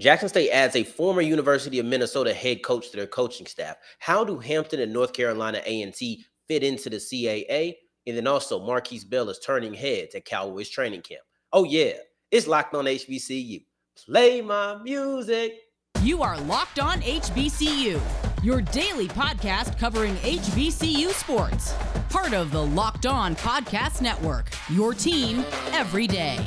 Jackson State adds a former University of Minnesota head coach to their coaching staff. How do Hampton and North Carolina A&T fit into the CAA? And then also Markquese Bell is turning heads at Cowboys training camp. Oh yeah, it's locked on HBCU. Play my music. You are locked on HBCU, your daily podcast covering HBCU sports. Part of the Locked On Podcast Network. Your team every day.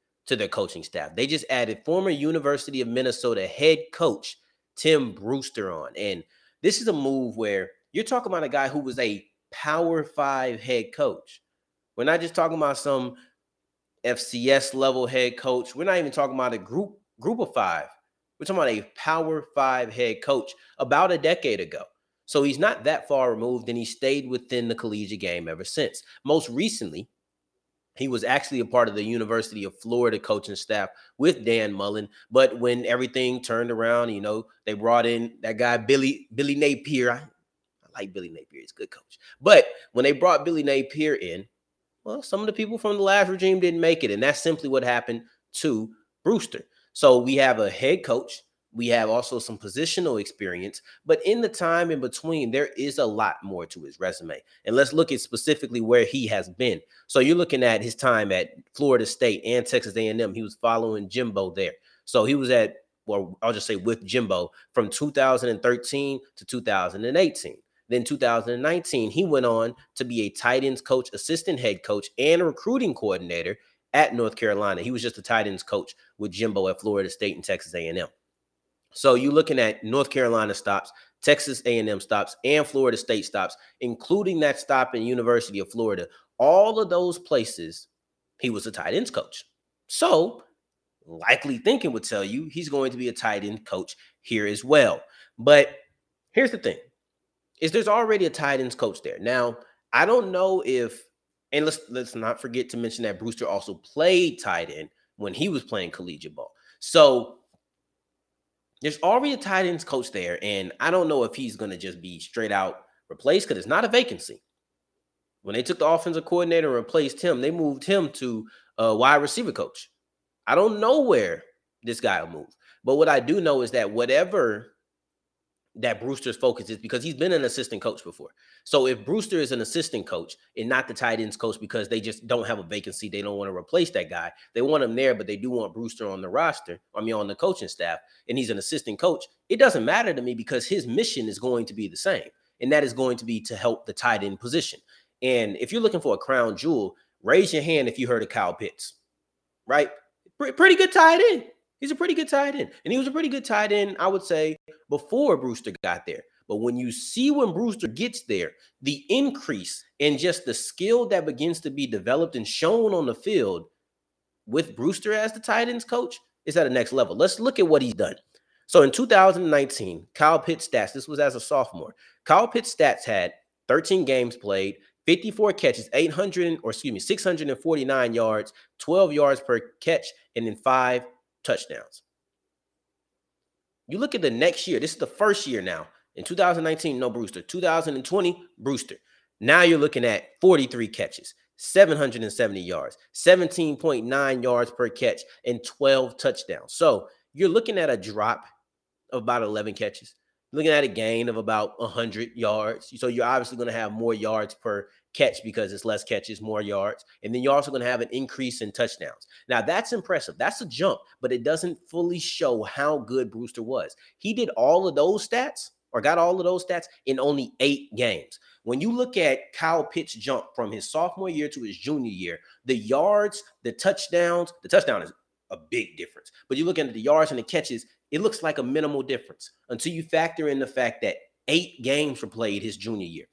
to their coaching staff. They just added former University of Minnesota head coach Tim Brewster on. And this is a move where you're talking about a guy who was a Power 5 head coach. We're not just talking about some FCS level head coach. We're not even talking about a group group of 5. We're talking about a Power 5 head coach about a decade ago. So he's not that far removed and he stayed within the collegiate game ever since. Most recently, he was actually a part of the University of Florida coaching staff with Dan Mullen. But when everything turned around, you know, they brought in that guy, Billy, Billy Napier. I, I like Billy Napier, he's a good coach. But when they brought Billy Napier in, well, some of the people from the last regime didn't make it. And that's simply what happened to Brewster. So we have a head coach we have also some positional experience, but in the time in between, there is a lot more to his resume. And let's look at specifically where he has been. So you're looking at his time at Florida State and Texas A&M. He was following Jimbo there. So he was at, or I'll just say with Jimbo from 2013 to 2018. Then 2019, he went on to be a tight ends coach, assistant head coach, and recruiting coordinator at North Carolina. He was just a tight ends coach with Jimbo at Florida State and Texas A&M. So you're looking at North Carolina stops, Texas A&M stops, and Florida State stops, including that stop in University of Florida. All of those places, he was a tight ends coach. So likely thinking would tell you he's going to be a tight end coach here as well. But here's the thing: is there's already a tight ends coach there. Now, I don't know if, and let's let's not forget to mention that Brewster also played tight end when he was playing collegiate ball. So there's already a tight ends coach there, and I don't know if he's going to just be straight out replaced because it's not a vacancy. When they took the offensive coordinator and replaced him, they moved him to a wide receiver coach. I don't know where this guy will move, but what I do know is that whatever that Brewster's focus is because he's been an assistant coach before. So if Brewster is an assistant coach and not the tight ends coach because they just don't have a vacancy, they don't want to replace that guy. They want him there, but they do want Brewster on the roster. I mean, on the coaching staff, and he's an assistant coach. It doesn't matter to me because his mission is going to be the same, and that is going to be to help the tight end position. And if you're looking for a crown jewel, raise your hand if you heard of Kyle Pitts, right? Pretty good tight end. He's a pretty good tight end. And he was a pretty good tight end, I would say, before Brewster got there. But when you see when Brewster gets there, the increase in just the skill that begins to be developed and shown on the field with Brewster as the tight ends coach is at a next level. Let's look at what he's done. So in 2019, Kyle Pitts stats, this was as a sophomore. Kyle Pitts stats had 13 games played, 54 catches, 800 or excuse me, 649 yards, 12 yards per catch, and then five touchdowns. You look at the next year, this is the first year now. In 2019, no Brewster. 2020, Brewster. Now you're looking at 43 catches, 770 yards, 17.9 yards per catch, and 12 touchdowns. So you're looking at a drop of about 11 catches, looking at a gain of about 100 yards. So you're obviously going to have more yards per catch because it's less catches, more yards. And then you're also going to have an increase in touchdowns. Now, that's impressive. That's a jump, but it doesn't fully show how good Brewster was. He did all of those stats or got all of those stats in only eight games. When you look at Kyle Pitts' jump from his sophomore year to his junior year, the yards, the touchdowns, the touchdown is a big difference. But you look at the yards and the catches, it looks like a minimal difference until you factor in the fact that eight games were played his junior year.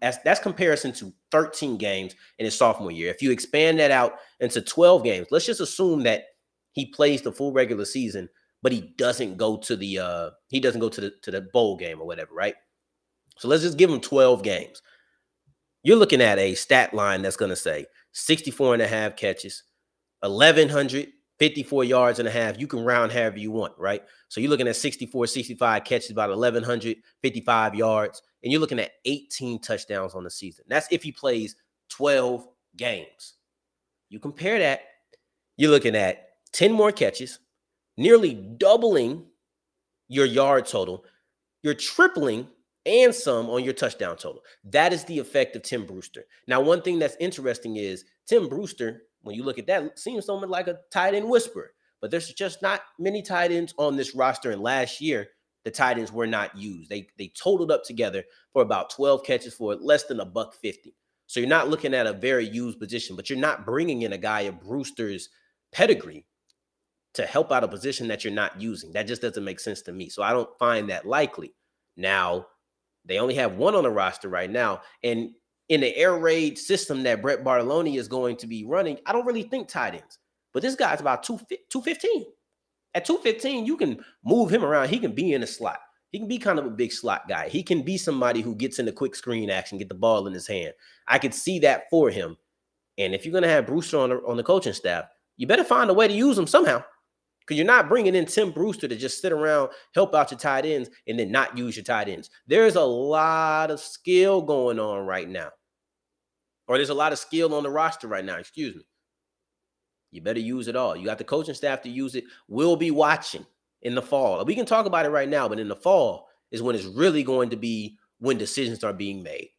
That's, that's comparison to 13 games in his sophomore year. If you expand that out into 12 games, let's just assume that he plays the full regular season, but he doesn't go to the uh he doesn't go to the to the bowl game or whatever, right? So let's just give him 12 games. You're looking at a stat line that's going to say 64 and a half catches, 1154 yards and a half. You can round however you want, right? So you're looking at 64, 65 catches, about 1155 yards, and you're looking at 18 touchdowns on the season. That's if he plays 12 games. You compare that, you're looking at 10 more catches, nearly doubling your yard total. You're tripling and some on your touchdown total. That is the effect of Tim Brewster. Now, one thing that's interesting is Tim Brewster, when you look at that, seems somewhat like a tight end whisperer, but there's just not many tight ends on this roster. And last year, the tight ends were not used. They they totaled up together for about 12 catches for less than a buck 50. So you're not looking at a very used position, but you're not bringing in a guy of Brewster's pedigree to help out a position that you're not using. That just doesn't make sense to me. So I don't find that likely. Now, they only have one on the roster right now. And in the air raid system that Brett Bartalone is going to be running, I don't really think tight ends. But this guy's about 2 215. At 215, you can move him around. He can be in a slot. He can be kind of a big slot guy. He can be somebody who gets in the quick screen action, get the ball in his hand. I could see that for him. And if you're going to have Brewster on the, on the coaching staff, you better find a way to use him somehow. Because you're not bringing in Tim Brewster to just sit around, help out your tight ends, and then not use your tight ends. There's a lot of skill going on right now. Or there's a lot of skill on the roster right now, excuse me. You better use it all. You got the coaching staff to use it. We'll be watching in the fall. We can talk about it right now, but in the fall is when it's really going to be when decisions are being made.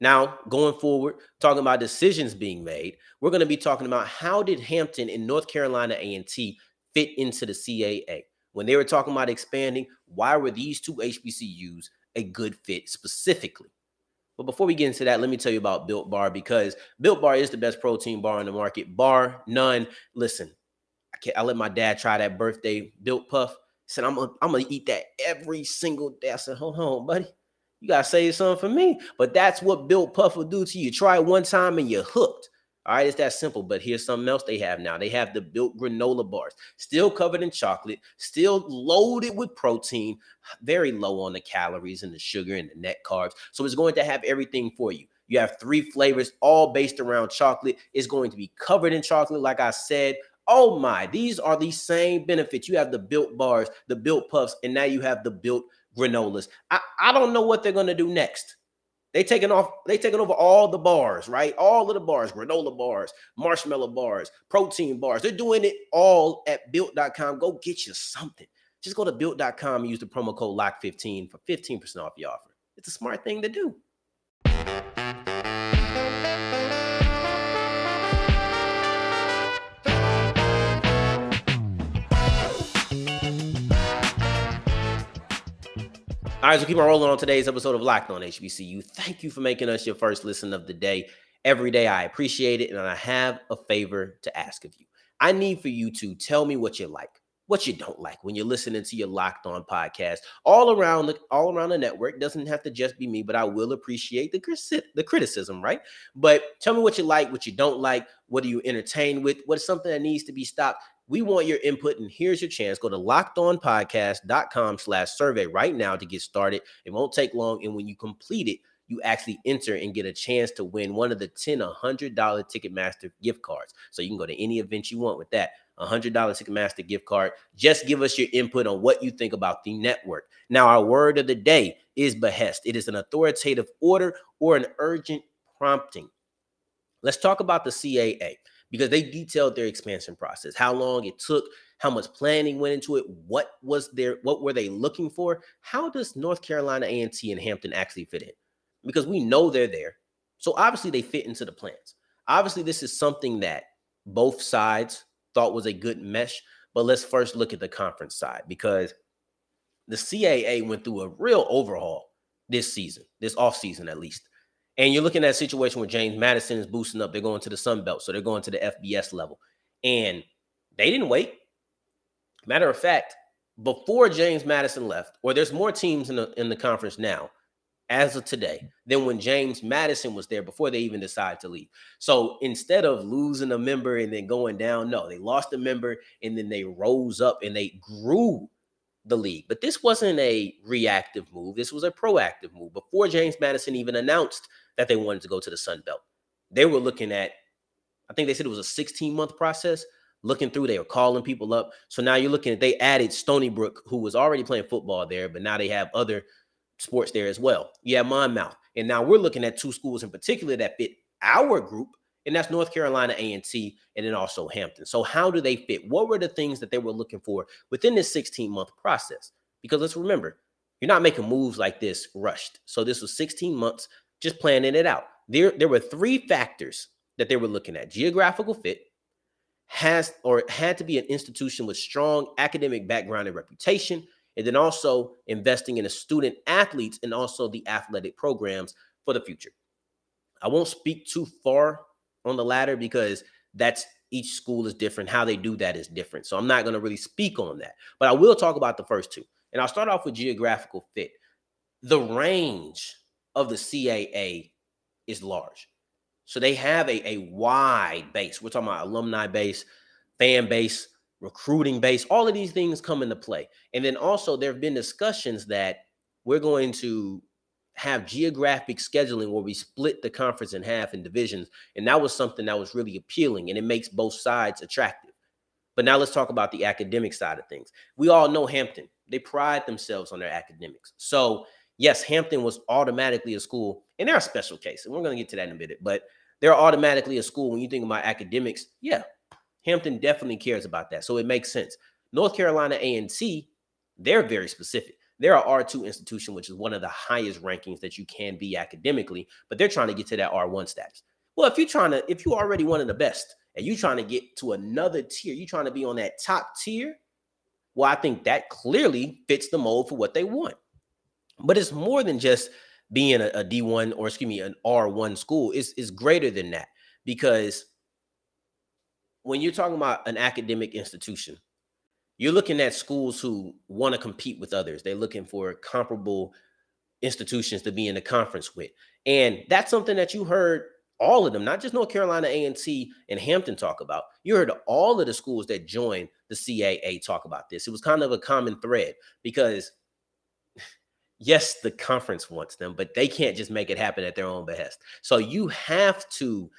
Now, going forward, talking about decisions being made, we're going to be talking about how did Hampton in North Carolina A&T fit into the CAA. When they were talking about expanding, why were these two HBCUs a good fit specifically? But before we get into that, let me tell you about Built Bar because Built Bar is the best protein bar in the market, bar none. Listen, I, can't, I let my dad try that birthday Built Puff. said, I'm gonna, I'm gonna eat that every single day. I said, hold on, buddy. You gotta save something for me. But that's what Built Puff will do to you. Try it one time and you're hooked. All right, it's that simple. But here's something else they have now. They have the built granola bars, still covered in chocolate, still loaded with protein, very low on the calories and the sugar and the net carbs. So it's going to have everything for you. You have three flavors, all based around chocolate. It's going to be covered in chocolate, like I said. Oh my, these are the same benefits. You have the built bars, the built puffs, and now you have the built granolas. I, I don't know what they're going to do next. They taking off, they taking over all the bars, right? All of the bars, granola bars, marshmallow bars, protein bars. They're doing it all at built.com. Go get you something. Just go to built.com and use the promo code LOCK15 for 15% off your offer. It's a smart thing to do. All right, so keep on rolling on today's episode of Locked On HBCU. Thank you for making us your first listen of the day. Every day, I appreciate it, and I have a favor to ask of you. I need for you to tell me what you like, what you don't like when you're listening to your Locked On podcast all around the all around the network. Doesn't have to just be me, but I will appreciate the the criticism, right? But tell me what you like, what you don't like. What are you entertained with? What is something that needs to be stopped? We want your input, and here's your chance. Go to lockedonpodcast.com slash survey right now to get started. It won't take long. And when you complete it, you actually enter and get a chance to win one of the 10 $100 Ticketmaster gift cards. So you can go to any event you want with that. $100 Ticketmaster gift card. Just give us your input on what you think about the network. Now, our word of the day is behest. It is an authoritative order or an urgent prompting. Let's talk about the CAA because they detailed their expansion process, how long it took, how much planning went into it, what was their what were they looking for? How does North Carolina A&T and Hampton actually fit in? Because we know they're there. So obviously they fit into the plans. Obviously this is something that both sides thought was a good mesh, but let's first look at the conference side because the CAA went through a real overhaul this season, this offseason at least. And you're looking at a situation where James Madison is boosting up. They're going to the Sun Belt, so they're going to the FBS level. And they didn't wait. Matter of fact, before James Madison left, or there's more teams in the in the conference now as of today than when James Madison was there before they even decided to leave. So instead of losing a member and then going down, no, they lost a member and then they rose up and they grew the league. But this wasn't a reactive move. This was a proactive move. Before James Madison even announced that they wanted to go to the Sun Belt, they were looking at, I think they said it was a 16 month process. Looking through, they were calling people up. So now you're looking at, they added Stony Brook, who was already playing football there, but now they have other sports there as well. You have Monmouth. And now we're looking at two schools in particular that fit our group, and that's North Carolina A&T and then also Hampton. So how do they fit? What were the things that they were looking for within this 16 month process? Because let's remember, you're not making moves like this rushed. So this was 16 months just planning it out. There, there were three factors that they were looking at: geographical fit, has or had to be an institution with strong academic background and reputation, and then also investing in the student athletes and also the athletic programs for the future. I won't speak too far on the latter because that's each school is different. How they do that is different. So I'm not going to really speak on that. But I will talk about the first two. And I'll start off with geographical fit. The range of the CAA is large. So they have a, a wide base. We're talking about alumni base, fan base, recruiting base, all of these things come into play. And then also there have been discussions that we're going to have geographic scheduling where we split the conference in half in divisions. And that was something that was really appealing and it makes both sides attractive. But now let's talk about the academic side of things. We all know Hampton, they pride themselves on their academics. So, yes, Hampton was automatically a school, and they're a special case. And we're going to get to that in a minute, but they're automatically a school when you think about academics. Yeah, Hampton definitely cares about that. So it makes sense. North Carolina A&T, they're very specific. They're a R2 institution, which is one of the highest rankings that you can be academically, but they're trying to get to that R1 status. Well, if you're trying to, if you're already one of the best and you're trying to get to another tier, you're trying to be on that top tier, well, I think that clearly fits the mold for what they want. But it's more than just being a a D1 or excuse me, an R1 school. It's, it's greater than that because when you're talking about an academic institution, you're looking at schools who want to compete with others. They're looking for comparable institutions to be in the conference with. And that's something that you heard all of them, not just North Carolina A&T and Hampton talk about. You heard all of the schools that joined the CAA talk about this. It was kind of a common thread because yes, the conference wants them, but they can't just make it happen at their own behest. So you have to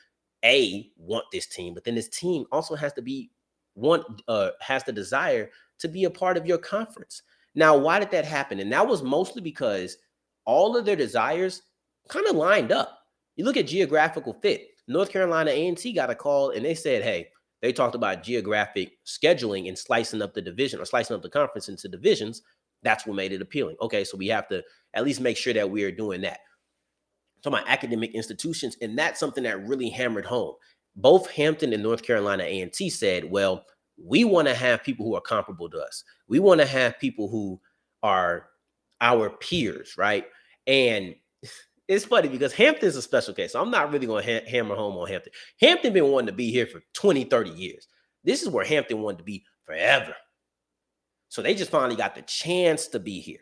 a want this team, but then this team also has to be want uh has the desire to be a part of your conference. Now, why did that happen? And that was mostly because all of their desires kind of lined up. You look at geographical fit. North Carolina A&T got a call and they said, "Hey, they talked about geographic scheduling and slicing up the division or slicing up the conference into divisions. That's what made it appealing. Okay, so we have to at least make sure that we are doing that talking about academic institutions, and that's something that really hammered home. Both Hampton and North Carolina A&T said, "Well, we want to have people who are comparable to us. We want to have people who are our peers, right?" And it's funny because Hampton's a special case. So I'm not really going to ha- hammer home on Hampton. Hampton been wanting to be here for 20, 30 years. This is where Hampton wanted to be forever. So they just finally got the chance to be here.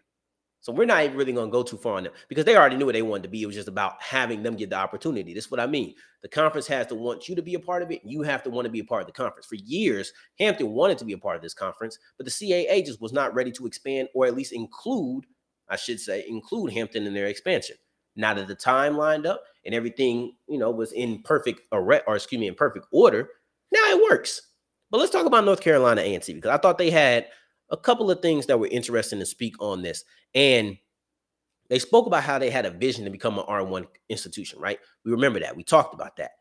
So we're not even really going to go too far on them because they already knew what they wanted to be. It was just about having them get the opportunity. This is what I mean. The conference has to want you to be a part of it. You have to want to be a part of the conference. For years, Hampton wanted to be a part of this conference, but the CAA just was not ready to expand or at least include, I should say, include Hampton in their expansion. Now that the time lined up and everything, you know, was in perfect or excuse me, in perfect order, now it works. But let's talk about North Carolina A&T because I thought they had a couple of things that were interesting to speak on this. And they spoke about how they had a vision to become an R1 institution, right? We remember that. We talked about that.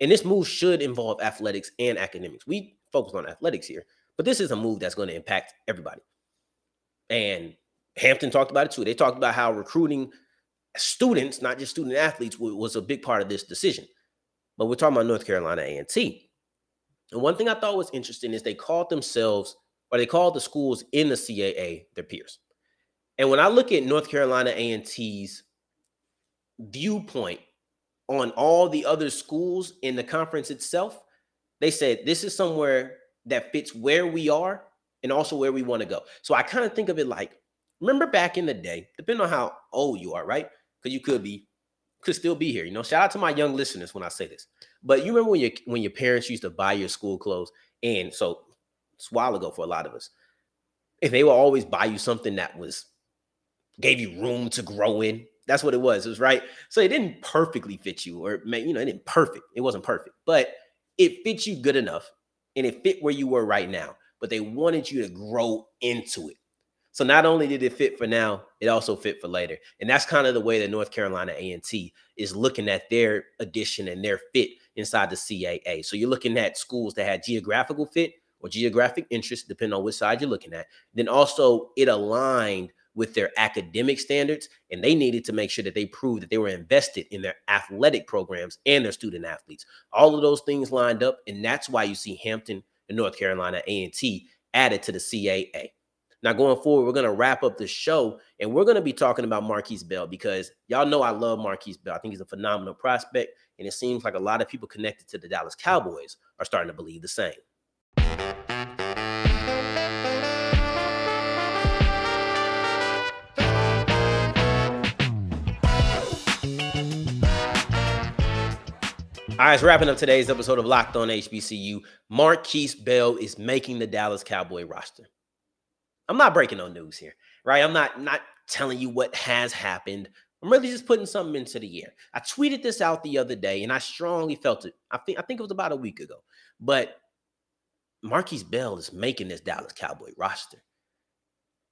And this move should involve athletics and academics. We focus on athletics here, but this is a move that's going to impact everybody. And Hampton talked about it too. They talked about how recruiting students, not just student athletes, was a big part of this decision. But we're talking about North Carolina A&T. And one thing I thought was interesting is they called themselves or they call the schools in the CAA their peers. And when I look at North Carolina A&T's viewpoint on all the other schools in the conference itself, they said this is somewhere that fits where we are and also where we want to go. So I kind of think of it like remember back in the day, depending on how old you are, right? because you could be, could still be here. You know, shout out to my young listeners when I say this. But you remember when your when your parents used to buy your school clothes, and so a while ago for a lot of us, and they will always buy you something that was gave you room to grow in. That's what it was. It was right. So it didn't perfectly fit you, or you know, it didn't perfect. It wasn't perfect, but it fit you good enough, and it fit where you were right now. But they wanted you to grow into it. So not only did it fit for now, it also fit for later. And that's kind of the way that North Carolina A&T is looking at their addition and their fit inside the CAA. So you're looking at schools that had geographical fit or geographic interest, depending on which side you're looking at. Then also it aligned with their academic standards, and they needed to make sure that they proved that they were invested in their athletic programs and their student athletes. All of those things lined up, and that's why you see Hampton and North Carolina A&T added to the CAA. Now, going forward, we're going to wrap up the show and we're going to be talking about Markquese Bell because y'all know I love Markquese Bell. I think he's a phenomenal prospect. And it seems like a lot of people connected to the Dallas Cowboys are starting to believe the same. All right, wrapping up today's episode of Locked On HBCU. Markquese Bell is making the Dallas Cowboy roster. I'm not breaking no news here, right? I'm not not telling you what has happened. I'm really just putting something into the air. I tweeted this out the other day, and I strongly felt it. I think I think it was about a week ago. But Markquese Bell is making this Dallas Cowboy roster.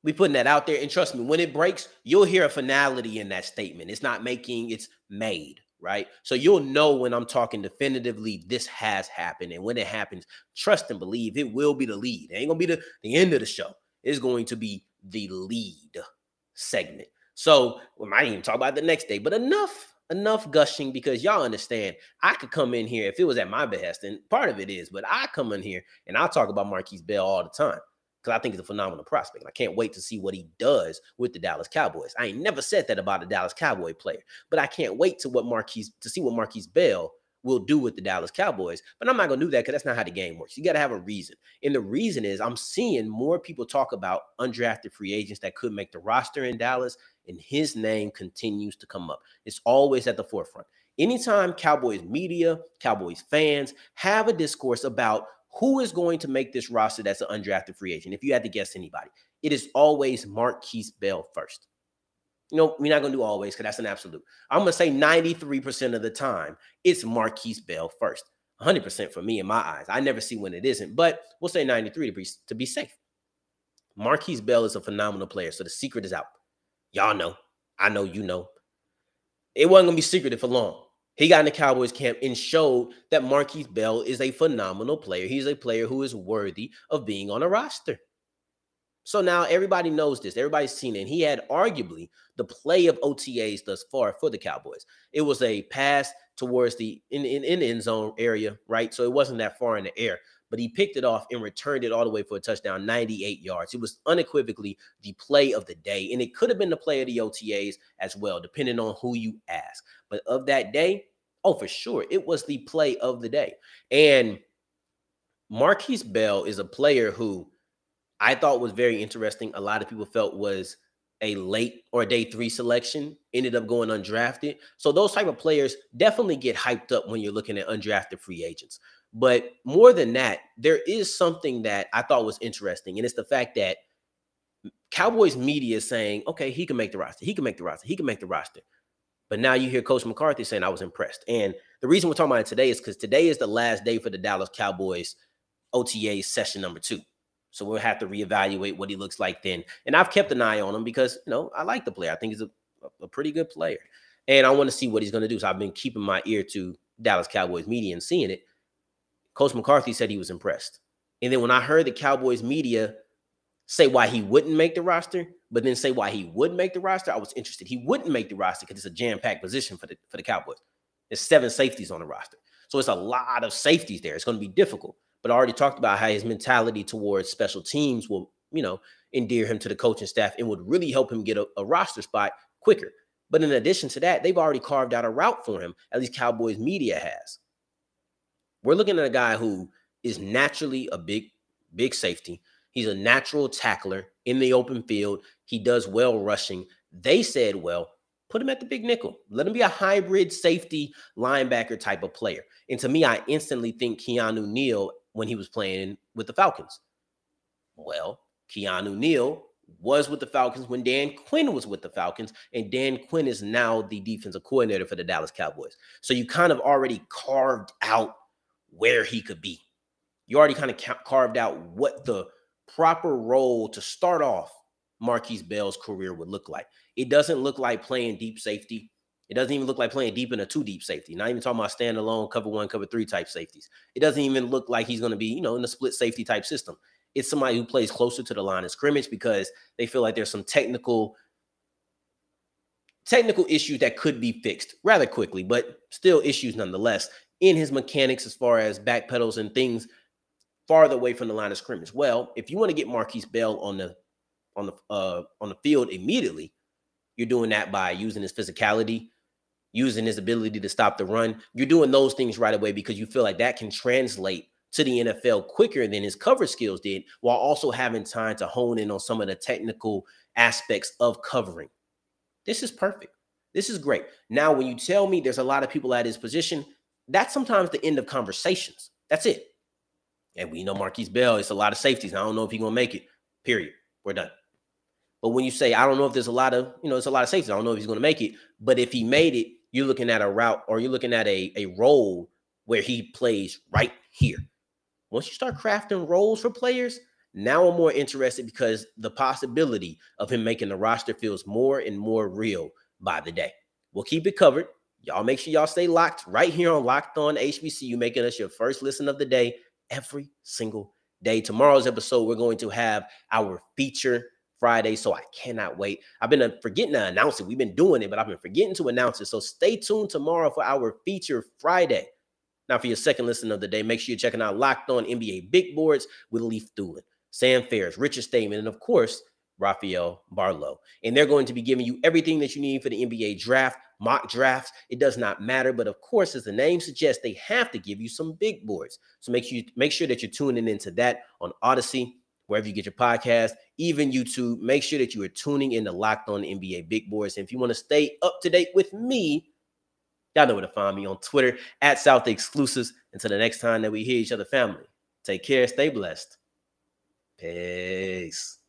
We putting that out there, and trust me, when it breaks, you'll hear a finality in that statement. It's not making, it's made, right? So you'll know when I'm talking definitively, this has happened. And when it happens, trust and believe it will be the lead. It ain't gonna be the, the end of the show It's going to be the lead segment. So we might even talk about the next day, but enough, enough gushing because y'all understand I could come in here if it was at my behest, and part of it is, but I come in here and I'll talk about Markquese Bell all the time because I think he's a phenomenal prospect. I can't wait to see what he does with the Dallas Cowboys. I ain't never said that about a Dallas Cowboy player, but I can't wait to what Markquese to see what Markquese Bell will do with the Dallas Cowboys. But I'm not to do that because that's not how the game works. You got to have a reason. And the reason is I'm seeing more people talk about undrafted free agents that could make the roster in Dallas, and his name continues to come up. It's always at the forefront. Anytime Cowboys media, Cowboys fans have a discourse about who is going to make this roster that's an undrafted free agent, if you had to guess anybody, it is always Markquese Bell first you know, we're not going to do always because that's an absolute. I'm going to say 93% of the time, it's Markquese Bell first. 100% for me in my eyes. I never see when it isn't, but we'll say 93 to be, to be safe. Markquese Bell is a phenomenal player. So the secret is out. Y'all know. I know you know. It wasn't going to be secretive for long. He got in the Cowboys camp and showed that Markquese Bell is a phenomenal player. He's a player who is worthy of being on a roster. So now everybody knows this. Everybody's seen it. And he had arguably the play of OTAs thus far for the Cowboys. It was a pass towards the in, in, in the end zone area, right? So it wasn't that far in the air, but he picked it off and returned it all the way for a touchdown, 98 yards. It was unequivocally the play of the day. And it could have been the play of the OTAs as well, depending on who you ask. But of that day, oh, for sure, it was the play of the day. And Markquese Bell is a player who I thought was very interesting. A lot of people felt was a late or a day three selection, ended up going undrafted. So those type of players definitely get hyped up when you're looking at undrafted free agents. But more than that, there is something that I thought was interesting, and it's the fact that Cowboys media is saying, okay, he can make the roster, he can make the roster, he can make the roster. But now you hear Coach McCarthy saying, I was impressed. And the reason we're talking about it today is because today is the last day for the Dallas Cowboys OTA session number two. So we'll have to reevaluate what he looks like then. And I've kept an eye on him because you know I like the player. I think he's a, a pretty good player, and I want to see what he's going to do. So I've been keeping my ear to Dallas Cowboys media and seeing it. Coach McCarthy said he was impressed, and then when I heard the Cowboys media say why he wouldn't make the roster, but then say why he would make the roster, I was interested. He wouldn't make the roster because it's a jam-packed position for the for the Cowboys. There's seven safeties on the roster, so it's a lot of safeties there. It's going to be difficult but I already talked about how his mentality towards special teams will, you know, endear him to the coaching staff and would really help him get a, a roster spot quicker. But in addition to that, they've already carved out a route for him, at least Cowboys media has. We're looking at a guy who is naturally a big, big safety. He's a natural tackler in the open field. He does well rushing. They said, well, Put him at the big nickel. Let him be a hybrid safety linebacker type of player. And to me, I instantly think Keanu Neal when he was playing with the Falcons. Well, Keanu Neal was with the Falcons when Dan Quinn was with the Falcons, and Dan Quinn is now the defensive coordinator for the Dallas Cowboys. So you kind of already carved out where he could be. You already kind of ca- carved out what the proper role to start off Markquese Bell's career would look like. It doesn't look like playing deep safety. It doesn't even look like playing deep in a two deep safety. Not even talking about standalone cover one, cover three type safeties. It doesn't even look like he's going to be, you know, in a split safety type system. It's somebody who plays closer to the line of scrimmage because they feel like there's some technical technical issues that could be fixed rather quickly, but still issues nonetheless in his mechanics as far as back pedals and things farther away from the line of scrimmage. Well, if you want to get Markquese Bell on the on the uh, on the field immediately, you're doing that by using his physicality, using his ability to stop the run. You're doing those things right away because you feel like that can translate to the NFL quicker than his cover skills did, while also having time to hone in on some of the technical aspects of covering. This is perfect. This is great. Now, when you tell me there's a lot of people at his position, that's sometimes the end of conversations. That's it. And we know Markquese Bell, it's a lot of safeties. I don't know if he's gonna make it. Period. We're done. But when you say, I don't know if there's a lot of, you know, it's a lot of safeties. I don't know if he's to make it. But if he made it, you're looking at a route or you're looking at a, a role where he plays right here. Once you start crafting roles for players, now I'm more interested because the possibility of him making the roster feels more and more real by the day. We'll keep it covered. Y'all make sure y'all stay locked right here on Locked On HBCU, making us your first listen of the day every single day. Tomorrow's episode, we're going to have our feature Friday. So I cannot wait. I've been uh, forgetting to announce it. We've been doing it, but I've been forgetting to announce it. So stay tuned tomorrow for our feature Friday. Now, for your second listen of the day, make sure you're checking out Locked On NBA Big Boards with Leif Thulin, Sam Ferris, Richard Stayman, and of course, Rafael Barlow. And they're going to be giving you everything that you need for the NBA draft, mock drafts. It does not matter, but of course, as the name suggests, they have to give you some big boards. So make sure you make sure that you're tuning into that on Audacy wherever you get your podcast, even YouTube. Make sure that you are tuning in to Locked On NBA Big Boards. And if you want to stay up to date with me, y'all know where to find me on Twitter at South Exclusives. Until the next time that we hear each other, family, take care, stay blessed. Peace.